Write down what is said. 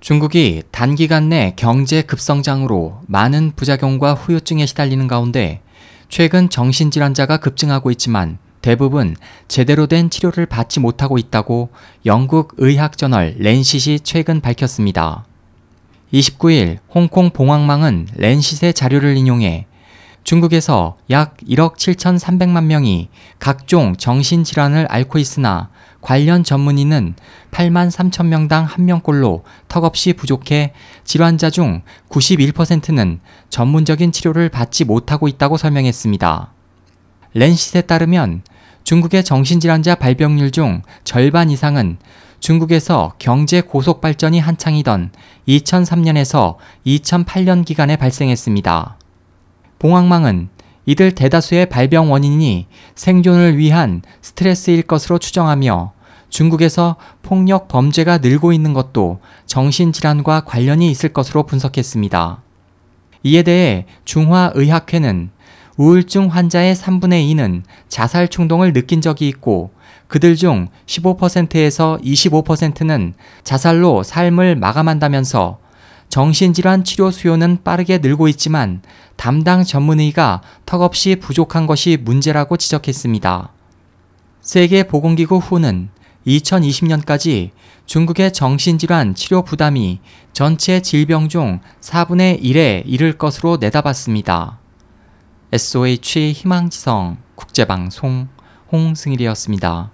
중국이 단기간 내 경제 급성장으로 많은 부작용과 후유증에 시달리는 가운데 최근 정신질환자가 급증하고 있지만 대부분 제대로 된 치료를 받지 못하고 있다고 영국 의학저널 렌시시 최근 밝혔습니다. 29일 홍콩 봉황망은 렌시세 자료를 인용해 중국에서 약 1억 7,300만 명이 각종 정신질환을 앓고 있으나 관련 전문의는 8만 3천 명당 1명꼴로 턱없이 부족해 질환자 중 91%는 전문적인 치료를 받지 못하고 있다고 설명했습니다. 렌시스에 따르면 중국의 정신질환자 발병률 중 절반 이상은 중국에서 경제 고속 발전이 한창이던 2003년에서 2008년 기간에 발생했습니다. 봉황망은 이들 대다수의 발병 원인이 생존을 위한 스트레스일 것으로 추정하며 중국에서 폭력 범죄가 늘고 있는 것도 정신질환과 관련이 있을 것으로 분석했습니다. 이에 대해 중화의학회는 우울증 환자의 3분의 2는 자살 충동을 느낀 적이 있고 그들 중 15%에서 25%는 자살로 삶을 마감한다면서 정신질환 치료 수요는 빠르게 늘고 있지만 담당 전문의가 턱없이 부족한 것이 문제라고 지적했습니다. 세계보건기구 후는 2020년까지 중국의 정신질환 치료 부담이 전체 질병 중 4분의 1에 이를 것으로 내다봤습니다. SOH 희망지성 국제방송 홍승일이었습니다.